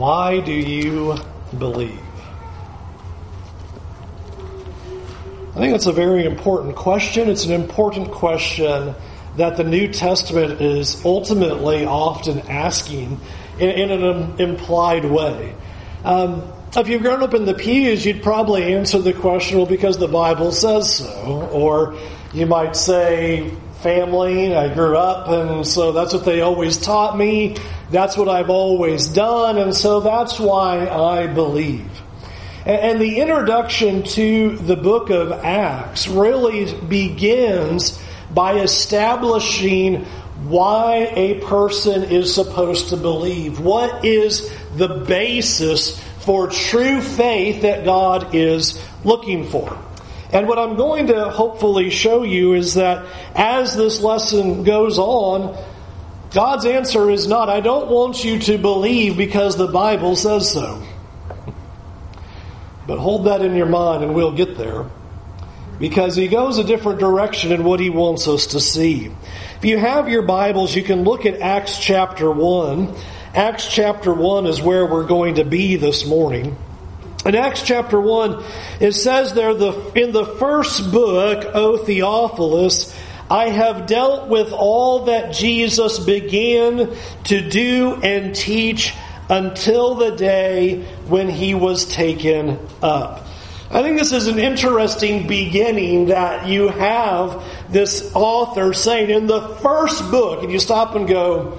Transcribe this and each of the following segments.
Why do you believe? I think it's a very important question. It's an important question that the New Testament is ultimately often asking in, in an implied way. Um, if you've grown up in the pews, you'd probably answer the question, well, because the Bible says so. Or you might say, family, I grew up, and so that's what they always taught me. That's what I've always done, and so that's why I believe. And the introduction to the book of Acts really begins by establishing why a person is supposed to believe. What is the basis for true faith that God is looking for? And what I'm going to hopefully show you is that as this lesson goes on, God's answer is not, I don't want you to believe because the Bible says so. But hold that in your mind and we'll get there. Because he goes a different direction in what he wants us to see. If you have your Bibles, you can look at Acts chapter 1. Acts chapter 1 is where we're going to be this morning. In Acts chapter 1, it says there, the, in the first book, O Theophilus, I have dealt with all that Jesus began to do and teach until the day when he was taken up. I think this is an interesting beginning that you have this author saying in the first book, and you stop and go,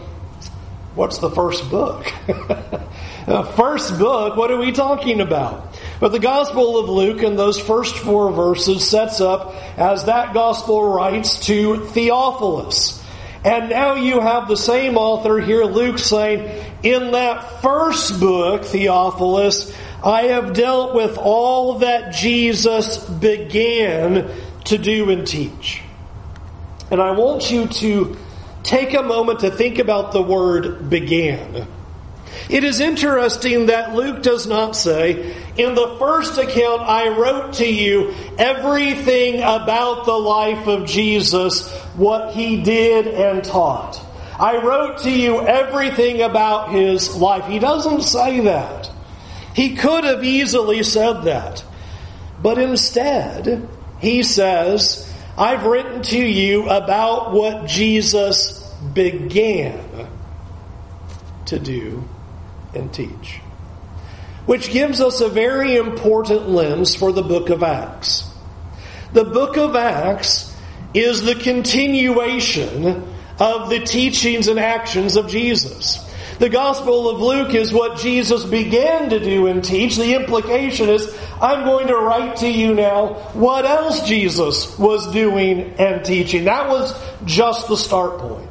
What's the first book? the first book, what are we talking about? But the Gospel of Luke in those first four verses sets up as that Gospel writes to Theophilus. And now you have the same author here, Luke, saying, In that first book, Theophilus, I have dealt with all that Jesus began to do and teach. And I want you to take a moment to think about the word began. It is interesting that Luke does not say, in the first account I wrote to you everything about the life of Jesus, what he did and taught. I wrote to you everything about his life. He doesn't say that. He could have easily said that. But instead, he says, I've written to you about what Jesus began to do and teach. Which gives us a very important lens for the book of Acts. The book of Acts is the continuation of the teachings and actions of Jesus. The Gospel of Luke is what Jesus began to do and teach. The implication is, I'm going to write to you now what else Jesus was doing and teaching. That was just the start point.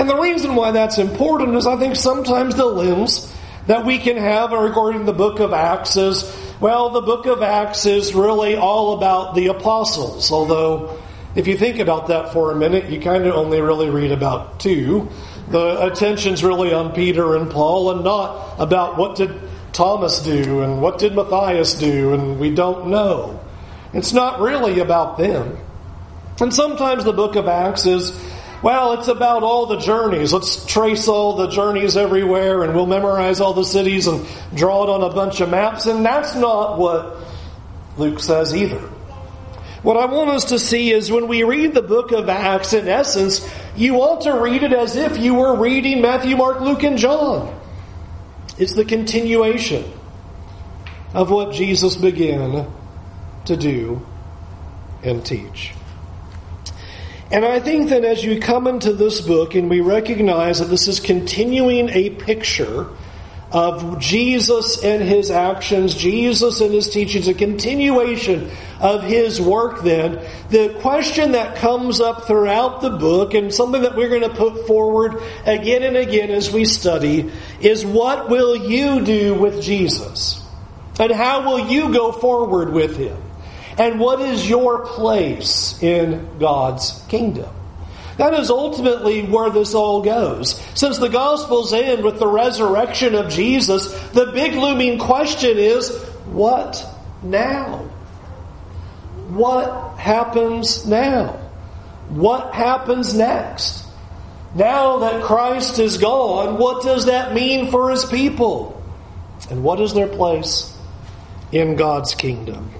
And the reason why that's important is I think sometimes the lens that we can have are regarding the book of Acts is, well, the book of Acts is really all about the apostles. Although, if you think about that for a minute, you kind of only really read about two. The attention's really on Peter and Paul and not about what did Thomas do and what did Matthias do and we don't know. It's not really about them. And sometimes the book of Acts is well, it's about all the journeys. Let's trace all the journeys everywhere and we'll memorize all the cities and draw it on a bunch of maps. And that's not what Luke says either. What I want us to see is when we read the book of Acts, in essence, you ought to read it as if you were reading Matthew, Mark, Luke, and John. It's the continuation of what Jesus began to do and teach. And I think that as you come into this book and we recognize that this is continuing a picture of Jesus and his actions, Jesus and his teachings, a continuation of his work then, the question that comes up throughout the book and something that we're going to put forward again and again as we study is what will you do with Jesus? And how will you go forward with him? And what is your place in God's kingdom? That is ultimately where this all goes. Since the Gospels end with the resurrection of Jesus, the big looming question is what now? What happens now? What happens next? Now that Christ is gone, what does that mean for his people? And what is their place? In God's kingdom.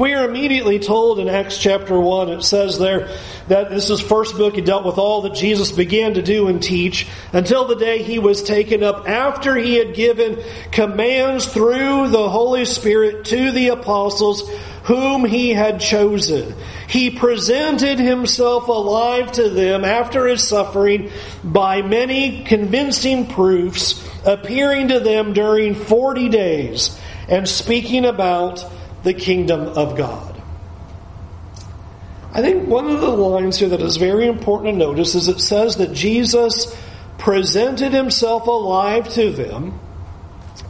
We are immediately told in Acts chapter 1, it says there that this is first book, he dealt with all that Jesus began to do and teach until the day he was taken up after he had given commands through the Holy Spirit to the apostles whom he had chosen. He presented himself alive to them after his suffering by many convincing proofs, appearing to them during 40 days and speaking about the kingdom of God. I think one of the lines here that is very important to notice is it says that Jesus presented himself alive to them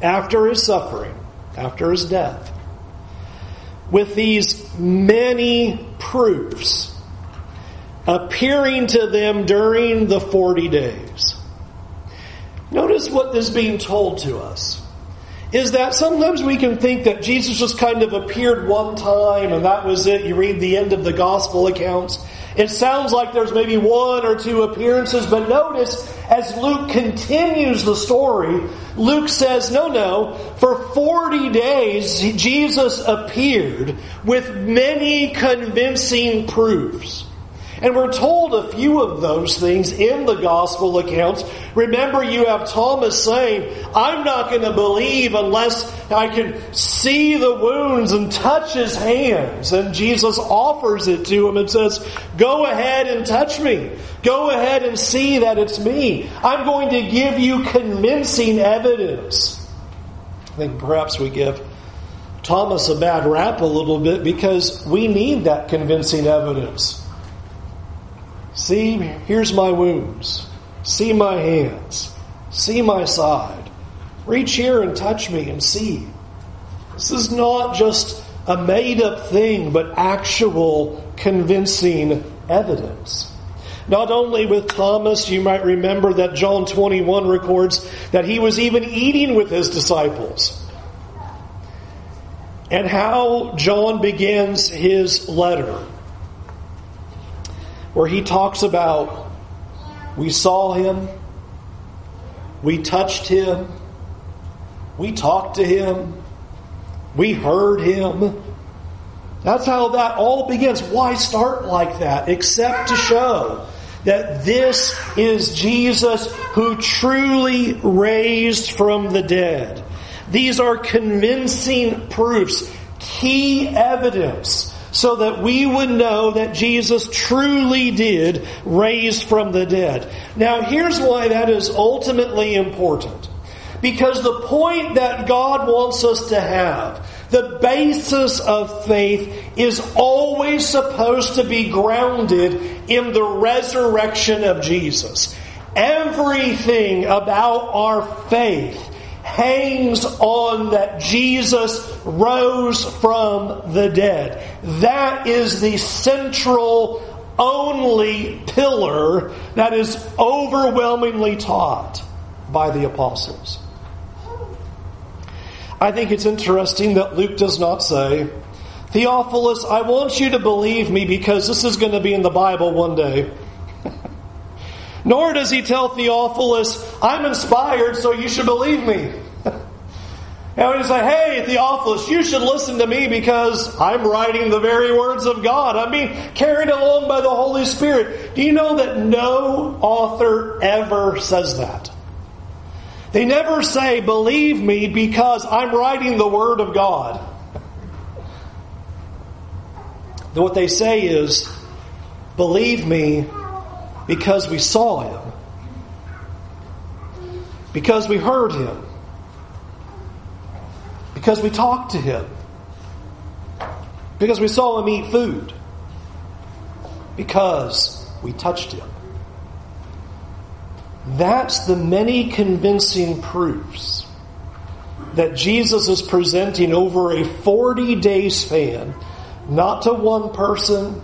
after his suffering, after his death, with these many proofs appearing to them during the 40 days. Notice what is being told to us is that sometimes we can think that Jesus just kind of appeared one time and that was it. You read the end of the gospel accounts. It sounds like there's maybe one or two appearances, but notice as Luke continues the story, Luke says, no, no, for 40 days Jesus appeared with many convincing proofs. And we're told a few of those things in the gospel accounts. Remember, you have Thomas saying, I'm not going to believe unless I can see the wounds and touch his hands. And Jesus offers it to him and says, Go ahead and touch me. Go ahead and see that it's me. I'm going to give you convincing evidence. I think perhaps we give Thomas a bad rap a little bit because we need that convincing evidence. See, here's my wounds. See my hands. See my side. Reach here and touch me and see. This is not just a made up thing, but actual convincing evidence. Not only with Thomas, you might remember that John 21 records that he was even eating with his disciples. And how John begins his letter where he talks about we saw him, we touched him, we talked to him, we heard him. That's how that all begins. Why start like that? Except to show that this is Jesus who truly raised from the dead. These are convincing proofs, key evidence so that we would know that Jesus truly did raise from the dead. Now, here's why that is ultimately important. Because the point that God wants us to have, the basis of faith, is always supposed to be grounded in the resurrection of Jesus. Everything about our faith hangs on that Jesus rose from the dead. That is the central only pillar that is overwhelmingly taught by the apostles. I think it's interesting that Luke does not say, Theophilus, I want you to believe me because this is going to be in the Bible one day. Nor does he tell Theophilus, I'm inspired, so you should believe me. And we say, hey, Theophilus, you should listen to me because I'm writing the very words of God. I'm being carried along by the Holy Spirit. Do you know that no author ever says that? They never say, believe me because I'm writing the Word of God. what they say is, believe me because we saw him, because we heard him, because we talked to him, because we saw him eat food, because we touched him. That's the many convincing proofs that Jesus is presenting over a 40 day span, not to one person,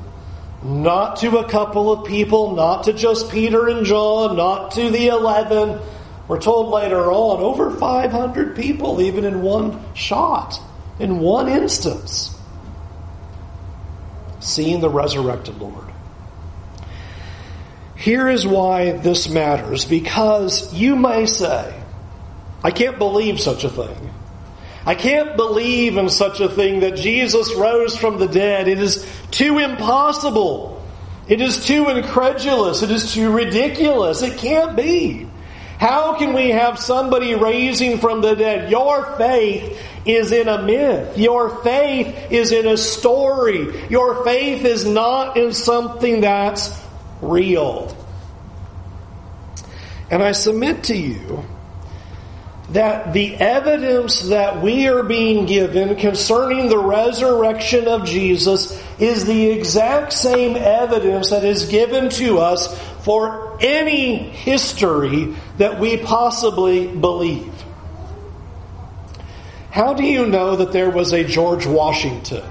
not to a couple of people, not to just Peter and John, not to the 11. We're told later on, over 500 people, even in one shot, in one instance, seeing the resurrected Lord. Here is why this matters, because you may say, I can't believe such a thing. I can't believe in such a thing that Jesus rose from the dead. It is too impossible. It is too incredulous. It is too ridiculous. It can't be. How can we have somebody raising from the dead? Your faith is in a myth. Your faith is in a story. Your faith is not in something that's real. And I submit to you that the evidence that we are being given concerning the resurrection of Jesus is the exact same evidence that is given to us for any history that we possibly believe. How do you know that there was a George Washington?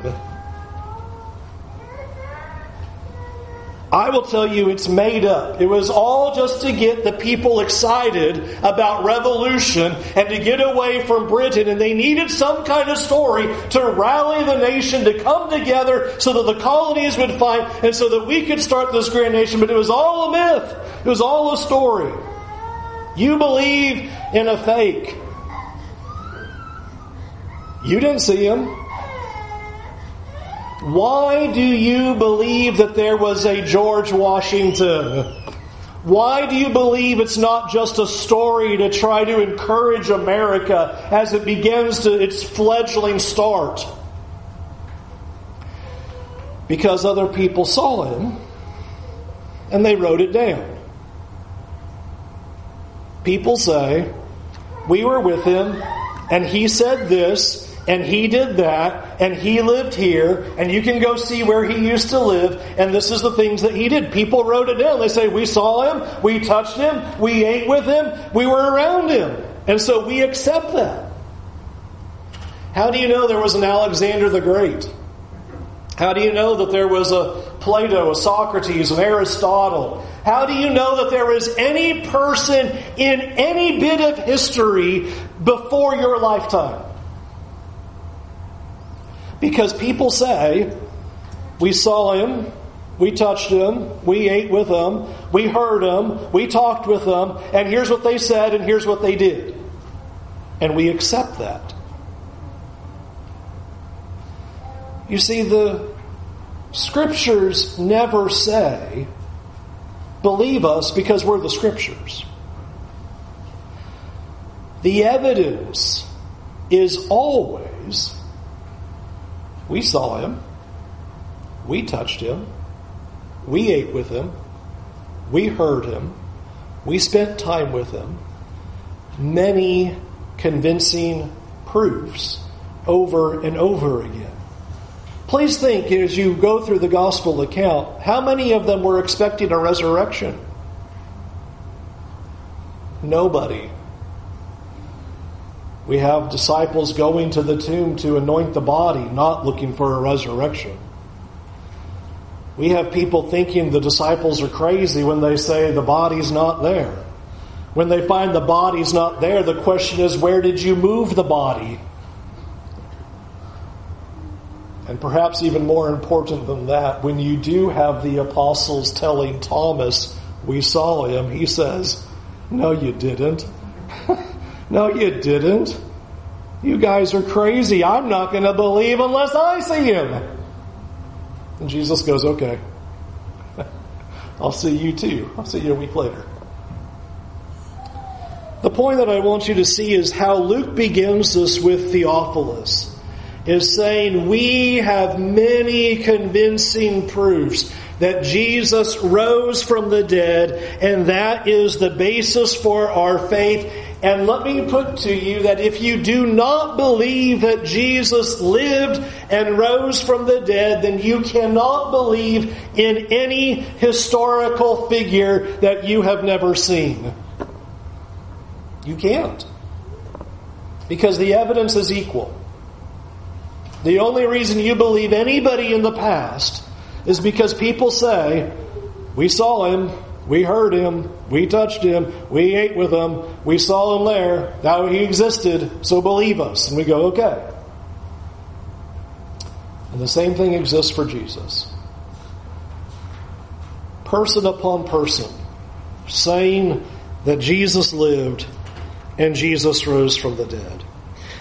I will tell you it's made up. It was all just to get the people excited about revolution and to get away from Britain. And they needed some kind of story to rally the nation to come together so that the colonies would fight and so that we could start this grand nation. But it was all a myth. It was all a story. You believe in a fake. You didn't see him. Why do you believe that there was a George Washington? Why do you believe it's not just a story to try to encourage America as it begins to its fledgling start? Because other people saw him and they wrote it down. People say, We were with him and he said this and he did that, and he lived here, and you can go see where he used to live, and this is the things that he did. People wrote it down. They say, We saw him, we touched him, we ate with him, we were around him. And so we accept that. How do you know there was an Alexander the Great? How do you know that there was a Plato, a Socrates, an Aristotle? How do you know that there is any person in any bit of history before your lifetime? Because people say, we saw him, we touched him, we ate with him, we heard him, we talked with him, and here's what they said, and here's what they did. And we accept that. You see, the scriptures never say, believe us because we're the scriptures. The evidence is always we saw him. We touched him. We ate with him. We heard him. We spent time with him. Many convincing proofs over and over again. Please think as you go through the gospel account, how many of them were expecting a resurrection? Nobody. We have disciples going to the tomb to anoint the body, not looking for a resurrection. We have people thinking the disciples are crazy when they say the body's not there. When they find the body's not there, the question is, where did you move the body? And perhaps even more important than that, when you do have the apostles telling Thomas, we saw him, he says, no, you didn't. No, you didn't. You guys are crazy. I'm not going to believe unless I see him. And Jesus goes, Okay. I'll see you too. I'll see you a week later. The point that I want you to see is how Luke begins this with Theophilus. Is saying, We have many convincing proofs that Jesus rose from the dead, and that is the basis for our faith and let me put to you that if you do not believe that Jesus lived and rose from the dead, then you cannot believe in any historical figure that you have never seen. You can't. Because the evidence is equal. The only reason you believe anybody in the past is because people say, We saw him, we heard him. We touched him. We ate with him. We saw him there. Now he existed, so believe us. And we go, okay. And the same thing exists for Jesus. Person upon person saying that Jesus lived and Jesus rose from the dead.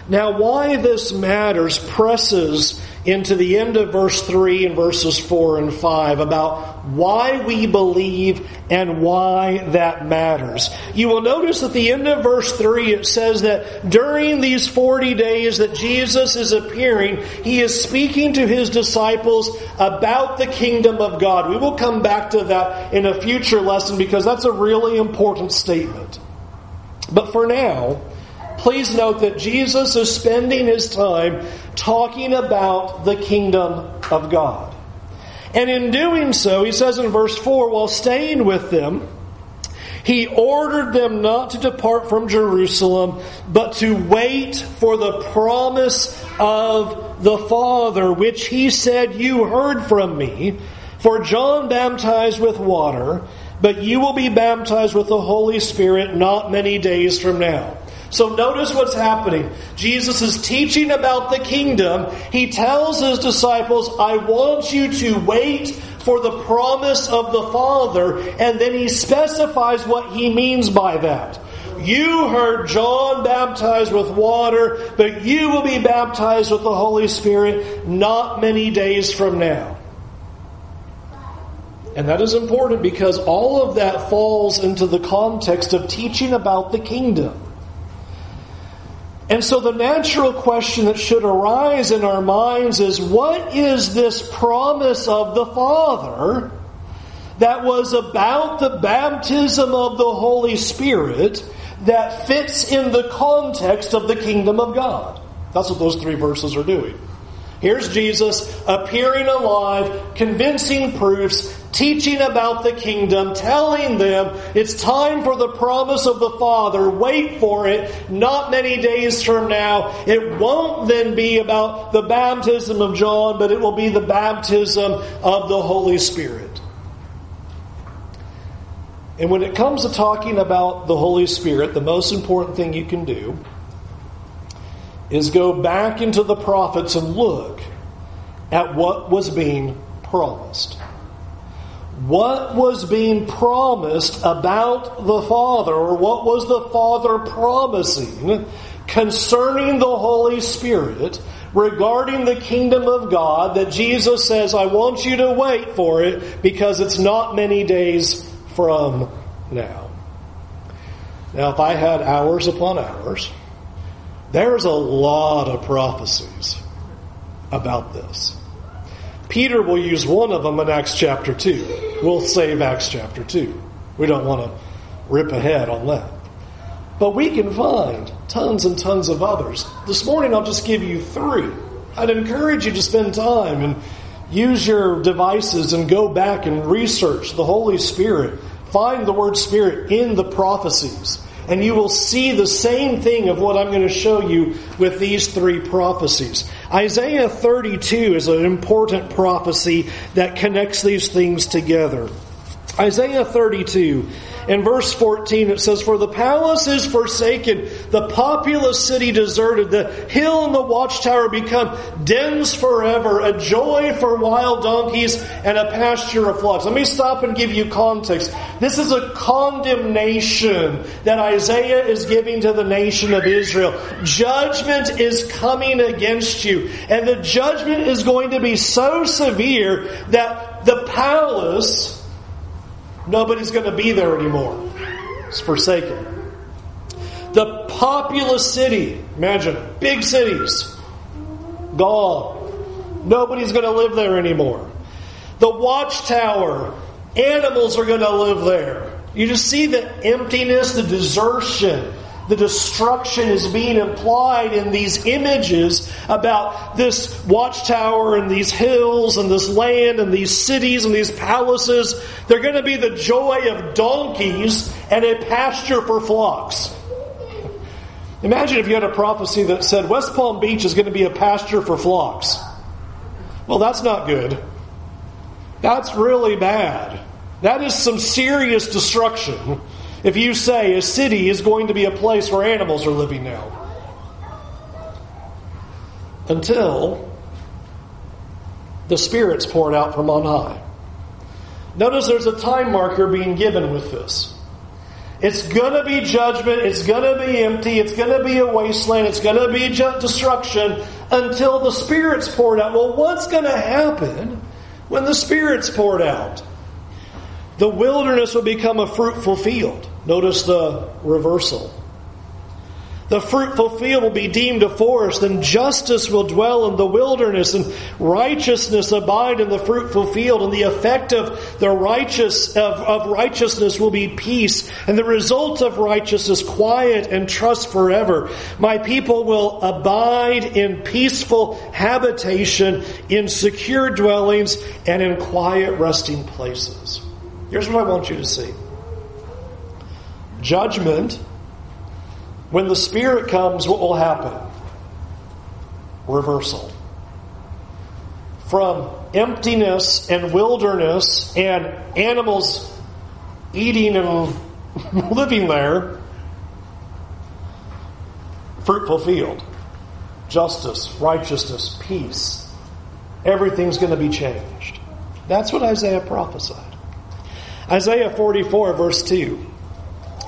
Now, why this matters presses into the end of verse 3 and verses 4 and 5 about why we believe and why that matters. You will notice at the end of verse 3 it says that during these 40 days that Jesus is appearing, he is speaking to his disciples about the kingdom of God. We will come back to that in a future lesson because that's a really important statement. But for now, please note that Jesus is spending his time talking about the kingdom of God. And in doing so, he says in verse 4 while staying with them, he ordered them not to depart from Jerusalem, but to wait for the promise of the Father, which he said, You heard from me. For John baptized with water, but you will be baptized with the Holy Spirit not many days from now. So notice what's happening. Jesus is teaching about the kingdom. He tells his disciples, I want you to wait for the promise of the Father, and then he specifies what he means by that. You heard John baptized with water, but you will be baptized with the Holy Spirit not many days from now. And that is important because all of that falls into the context of teaching about the kingdom. And so the natural question that should arise in our minds is what is this promise of the Father that was about the baptism of the Holy Spirit that fits in the context of the kingdom of God? That's what those three verses are doing. Here's Jesus appearing alive, convincing proofs, teaching about the kingdom, telling them it's time for the promise of the Father. Wait for it. Not many days from now. It won't then be about the baptism of John, but it will be the baptism of the Holy Spirit. And when it comes to talking about the Holy Spirit, the most important thing you can do is go back into the prophets and look at what was being promised. What was being promised about the Father, or what was the Father promising concerning the Holy Spirit regarding the kingdom of God that Jesus says, I want you to wait for it because it's not many days from now. Now, if I had hours upon hours, there's a lot of prophecies about this. Peter will use one of them in Acts chapter 2. We'll save Acts chapter 2. We don't want to rip ahead on that. But we can find tons and tons of others. This morning I'll just give you three. I'd encourage you to spend time and use your devices and go back and research the Holy Spirit. Find the word Spirit in the prophecies and you will see the same thing of what I'm going to show you with these three prophecies. Isaiah 32 is an important prophecy that connects these things together. Isaiah 32 in verse 14, it says, For the palace is forsaken, the populous city deserted, the hill and the watchtower become dens forever, a joy for wild donkeys and a pasture of flocks. Let me stop and give you context. This is a condemnation that Isaiah is giving to the nation of Israel. Judgment is coming against you, and the judgment is going to be so severe that the palace Nobody's going to be there anymore. It's forsaken. The populous city, imagine, big cities, gone. Nobody's going to live there anymore. The watchtower, animals are going to live there. You just see the emptiness, the desertion the destruction is being implied in these images about this watchtower and these hills and this land and these cities and these palaces. They're going to be the joy of donkeys and a pasture for flocks. Imagine if you had a prophecy that said West Palm Beach is going to be a pasture for flocks. Well, that's not good. That's really bad. That is some serious destruction. If you say a city is going to be a place where animals are living now. Until the Spirit's poured out from on high. Notice there's a time marker being given with this. It's going to be judgment. It's going to be empty. It's going to be a wasteland. It's going to be destruction until the Spirit's poured out. Well, what's going to happen when the Spirit's poured out? The wilderness will become a fruitful field. Notice the reversal. The fruitful field will be deemed a forest, and justice will dwell in the wilderness, and righteousness abide in the fruitful field. And the effect of the righteous of, of righteousness will be peace, and the result of righteousness quiet and trust forever. My people will abide in peaceful habitation, in secure dwellings, and in quiet resting places. Here's what I want you to see. Judgment when the Spirit comes, what will happen? Reversal. From emptiness and wilderness and animals eating and living there, fruitful field, justice, righteousness, peace. Everything's going to be changed. That's what Isaiah prophesied. Isaiah 44, verse 2.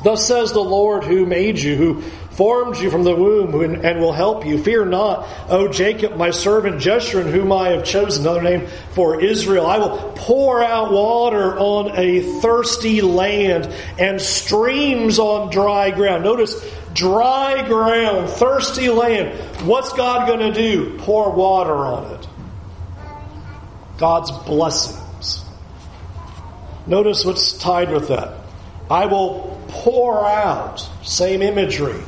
Thus says the Lord who made you, who formed you from the womb and will help you. Fear not, O Jacob, my servant Jeshurun, whom I have chosen, another name for Israel. I will pour out water on a thirsty land and streams on dry ground. Notice dry ground, thirsty land. What's God going to do? Pour water on it. God's blessings. Notice what's tied with that. I will pour out, same imagery,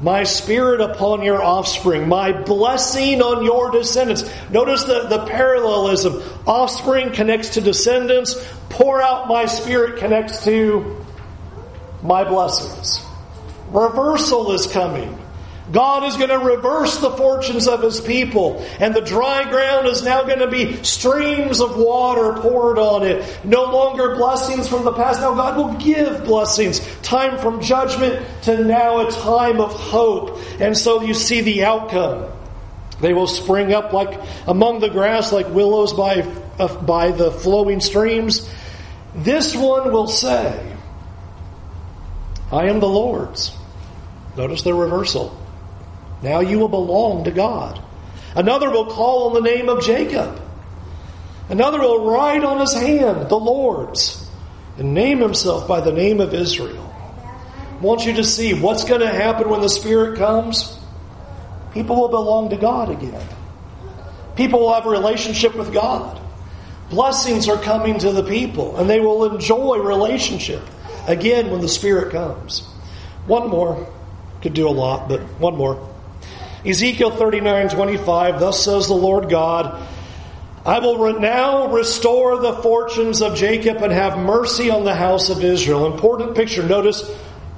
my spirit upon your offspring, my blessing on your descendants. Notice the, the parallelism. Offspring connects to descendants, pour out my spirit connects to my blessings. Reversal is coming. God is going to reverse the fortunes of his people, and the dry ground is now going to be streams of water poured on it. No longer blessings from the past. Now God will give blessings. Time from judgment to now a time of hope. And so you see the outcome. They will spring up like among the grass, like willows by, uh, by the flowing streams. This one will say, I am the Lord's. Notice the reversal. Now you will belong to God. Another will call on the name of Jacob. Another will write on his hand the Lord's and name himself by the name of Israel. I want you to see what's going to happen when the Spirit comes. People will belong to God again. People will have a relationship with God. Blessings are coming to the people, and they will enjoy relationship again when the Spirit comes. One more. Could do a lot, but one more. Ezekiel 39 25, thus says the Lord God, I will now restore the fortunes of Jacob and have mercy on the house of Israel. Important picture. Notice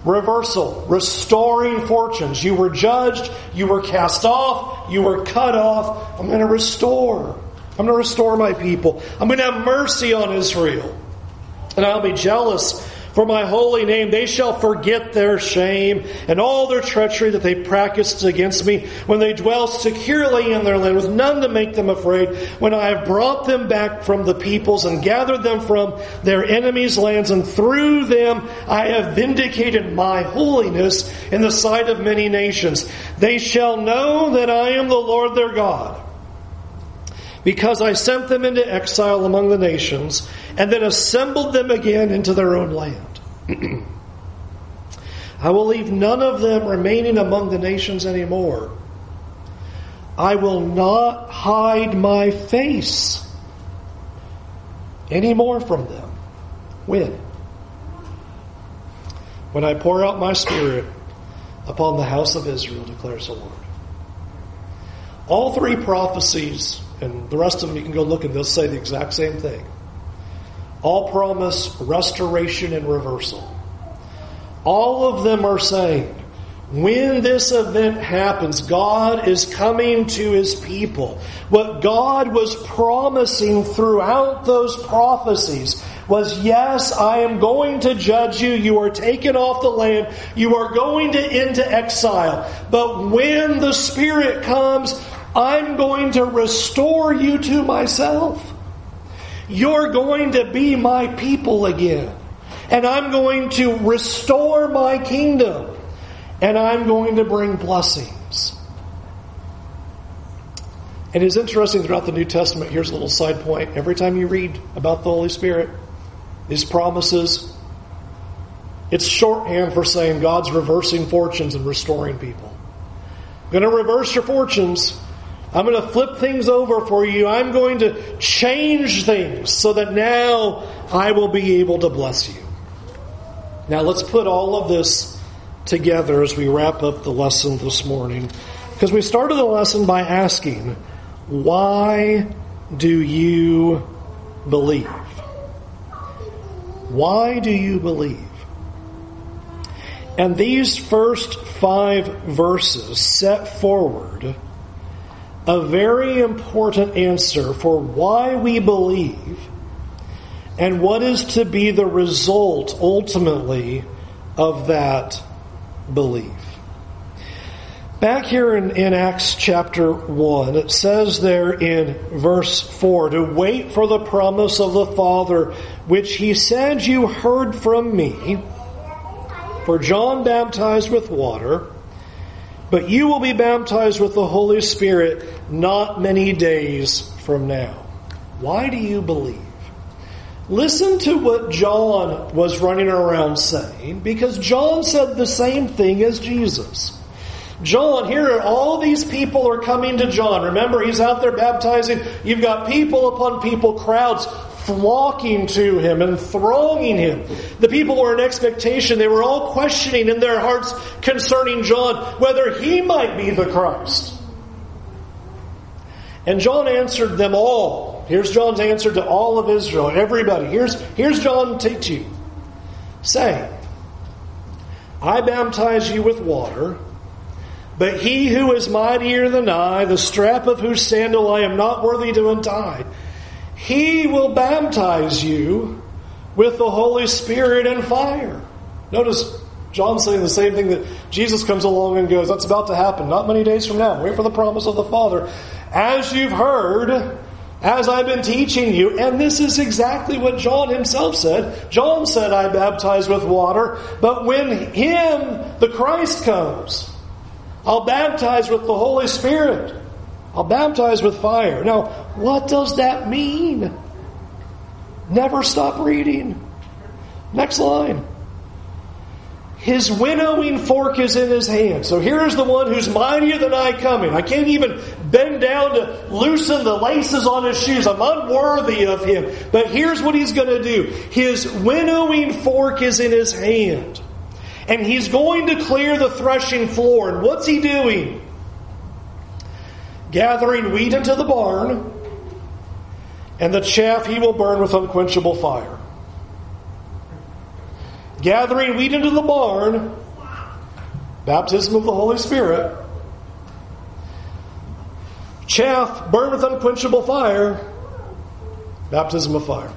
reversal, restoring fortunes. You were judged, you were cast off, you were cut off. I'm going to restore. I'm going to restore my people. I'm going to have mercy on Israel. And I'll be jealous for my holy name, they shall forget their shame and all their treachery that they practiced against me when they dwell securely in their land with none to make them afraid. When I have brought them back from the peoples and gathered them from their enemies' lands and through them I have vindicated my holiness in the sight of many nations. They shall know that I am the Lord their God because I sent them into exile among the nations and then assembled them again into their own land. I will leave none of them remaining among the nations anymore. I will not hide my face anymore from them. When? When I pour out my spirit upon the house of Israel, declares the Lord. All three prophecies, and the rest of them you can go look and they'll say the exact same thing all promise restoration and reversal. All of them are saying, when this event happens, God is coming to his people. What God was promising throughout those prophecies was, yes, I am going to judge you. You are taken off the land. You are going to into exile. But when the Spirit comes, I'm going to restore you to myself. You're going to be my people again. and I'm going to restore my kingdom, and I'm going to bring blessings. And it's interesting throughout the New Testament, here's a little side point. Every time you read about the Holy Spirit, these promises, it's shorthand for saying God's reversing fortunes and restoring people. I'm going to reverse your fortunes. I'm going to flip things over for you. I'm going to change things so that now I will be able to bless you. Now let's put all of this together as we wrap up the lesson this morning. Because we started the lesson by asking, why do you believe? Why do you believe? And these first five verses set forward a very important answer for why we believe and what is to be the result ultimately of that belief. Back here in, in, Acts chapter 1, it says there in verse 4 to wait for the promise of the Father, which he said you heard from me. For John baptized with water, but you will be baptized with the Holy Spirit not many days from now. Why do you believe? Listen to what John was running around saying, because John said the same thing as Jesus. John, here are all these people are coming to John. Remember, he's out there baptizing. You've got people upon people, crowds flocking to him and thronging him. The people were in expectation. They were all questioning in their hearts concerning John whether he might be the Christ. And John answered them all. Here's John's answer to all of Israel, everybody. Here's, here's John teach you. Say, I baptize you with water but he who is mightier than I, the strap of whose sandal I am not worthy to untie, he will baptize you with the Holy Spirit and fire. Notice John saying the same thing that Jesus comes along and goes, That's about to happen, not many days from now. Wait for the promise of the Father. As you've heard, as I've been teaching you, and this is exactly what John himself said. John said, I baptize with water, but when Him, the Christ, comes, I'll baptize with the Holy Spirit. I'll baptize with fire. Now, what does that mean? Never stop reading. Next line. His winnowing fork is in his hand. So here's the one who's mightier than I coming. I can't even bend down to loosen the laces on his shoes. I'm unworthy of him. But here's what he's going to do. His winnowing fork is in his hand and he's going to clear the threshing floor. And what's he doing? Gathering wheat into the barn, and the chaff he will burn with unquenchable fire. Gathering wheat into the barn, baptism of the Holy Spirit. Chaff burned with unquenchable fire, baptism of fire.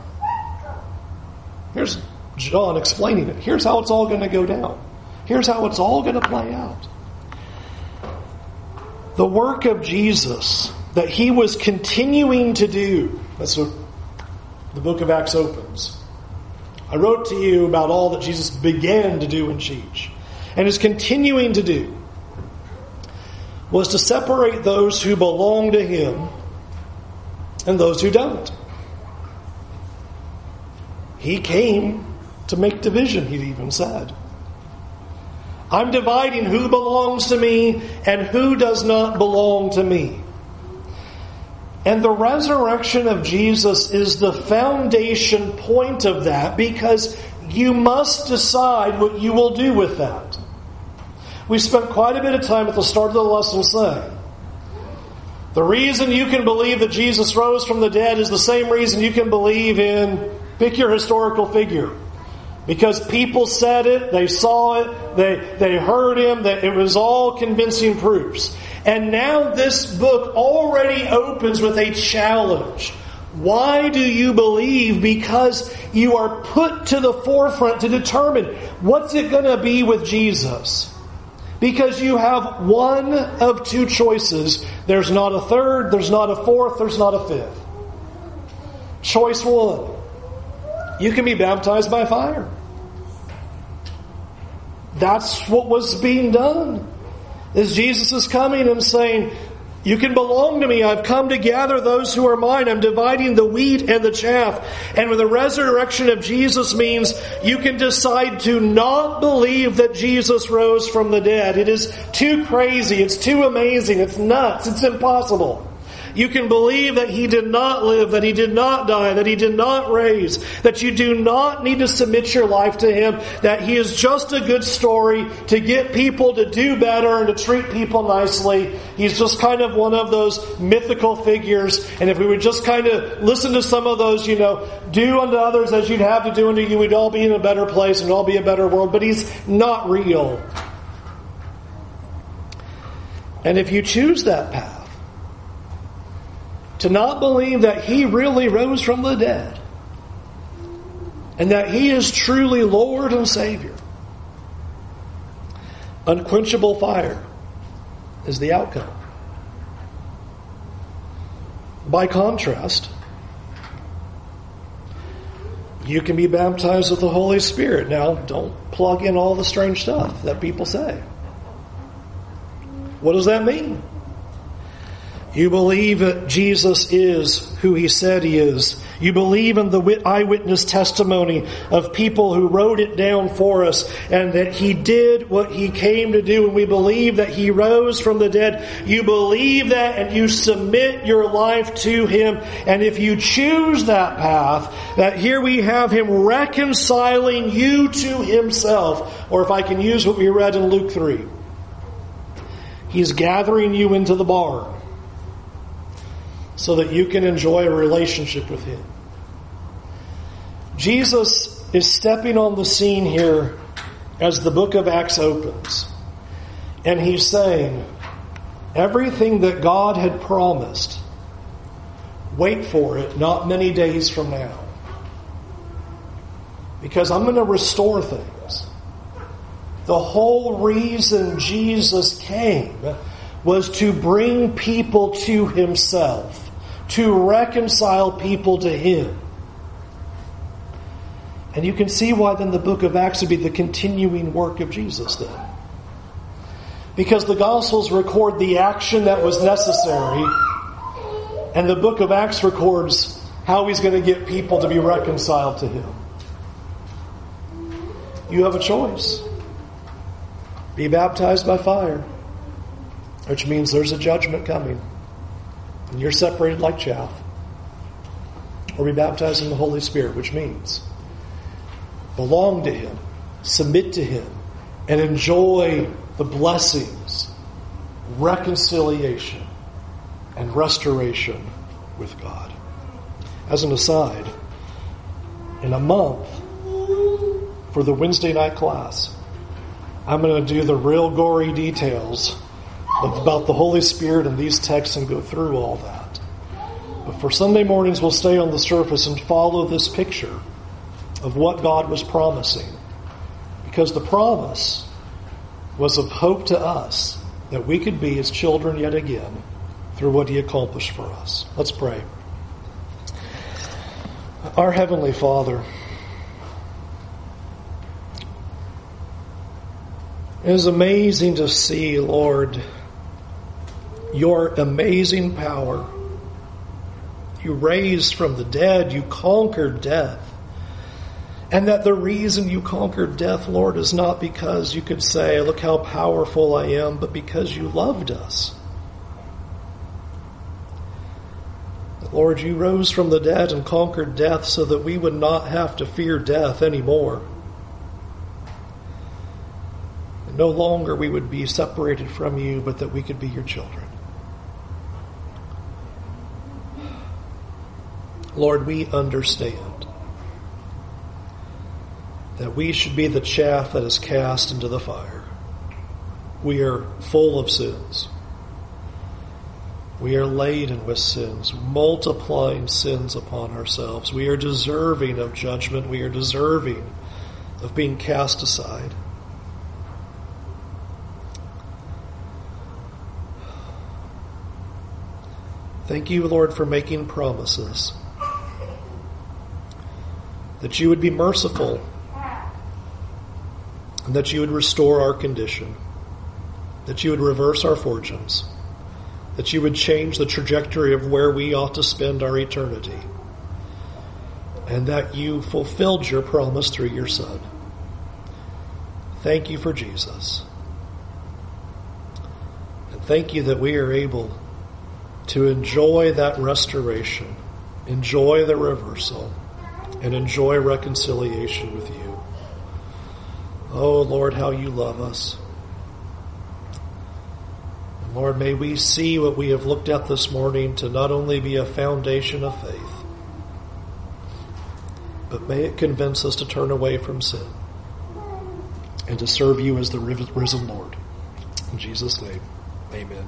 Here's John explaining it. Here's how it's all going to go down. Here's how it's all going to play out. The work of Jesus that he was continuing to do. That's what the book of Acts opens. I wrote to you about all that Jesus began to do and teach and is continuing to do was to separate those who belong to him and those who don't. He came to make division, he even said. I'm dividing who belongs to me and who does not belong to me. And the resurrection of Jesus is the foundation point of that because you must decide what you will do with that. We spent quite a bit of time at the start of the lesson saying the reason you can believe that Jesus rose from the dead is the same reason you can believe in, pick your historical figure. Because people said it, they saw it, they, they heard him, that it was all convincing proofs. And now this book already opens with a challenge. Why do you believe? Because you are put to the forefront to determine what's it going to be with Jesus. Because you have one of two choices. There's not a third, there's not a fourth, there's not a fifth. Choice one. You can be baptized by fire. that's what was being done. As Jesus is coming and saying, you can belong to me. I've come to gather those who are mine. I'm dividing the wheat and the chaff. And when the resurrection of Jesus means you can decide to not believe that Jesus rose from the dead. It is too crazy. It's too amazing. It's nuts. It's impossible. You can believe that He did not live, that He did not die, that He did not raise, that you do not need to submit your life to Him, that He is just a good story to get people to do better and to treat people nicely. He's just kind of one of those mythical figures. And if we would just kind of listen to some of those, you know, do unto others as you'd have to do unto you, we'd all be in a better place and all be a better world. But He's not real. And if you choose that path, to not believe that He really rose from the dead and that He is truly Lord and Savior. Unquenchable fire is the outcome. By contrast, you can be baptized with the Holy Spirit. Now, don't plug in all the strange stuff that people say. What does that mean? You believe that Jesus is who he said he is. You believe in the eyewitness testimony of people who wrote it down for us and that he did what he came to do and we believe that he rose from the dead. You believe that and you submit your life to him. And if you choose that path, that here we have him reconciling you to himself, or if I can use what we read in Luke 3, he's gathering you into the barn so that you can enjoy a relationship with Him. Jesus is stepping on the scene here as the book of Acts opens. And he's saying, everything that God had promised, wait for it not many days from now. Because I'm going to restore things. The whole reason Jesus came was to bring people to himself to reconcile people to Him. And you can see why then the book of Acts would be the continuing work of Jesus then. Because the Gospels record the action that was necessary, and the book of Acts records how he's going to get people to be reconciled to him. You have a choice. Be baptized by fire, which means there's a judgment coming and you're separated like chaff, or be baptized in the Holy Spirit, which means belong to Him, submit to Him, and enjoy the blessings, reconciliation, and restoration with God. As an aside, in a month for the Wednesday night class, I'm going to do the real gory details about the Holy Spirit and these texts and go through all that. But for Sunday mornings, we'll stay on the surface and follow this picture of what God was promising. Because the promise was of hope to us that we could be his children yet again through what he accomplished for us. Let's pray. Our Heavenly Father, it is amazing to see, Lord, your amazing power. You raised from the dead, you conquered death. And that the reason you conquered death, Lord, is not because you could say, Look how powerful I am, but because you loved us. Lord, you rose from the dead and conquered death so that we would not have to fear death anymore. no longer we would be separated from you, but that we could be your children. Lord, we understand that we should be the chaff that is cast into the fire. We are full of sins. We are laden with sins, multiplying sins upon ourselves. We are deserving of judgment. We are deserving of being cast aside. Thank you, Lord, for making promises that you would be merciful and that you would restore our condition, that you would reverse our fortunes, that you would change the trajectory of where we ought to spend our eternity, and that you fulfilled your promise through your Son. Thank you for Jesus. And thank you that we are able to enjoy that restoration, enjoy the reversal, and enjoy reconciliation with you. Oh, Lord, how you love us. And Lord, may we see what we have looked at this morning to not only be a foundation of faith, but may it convince us to turn away from sin and to serve you as the risen Lord. In Jesus' name, amen.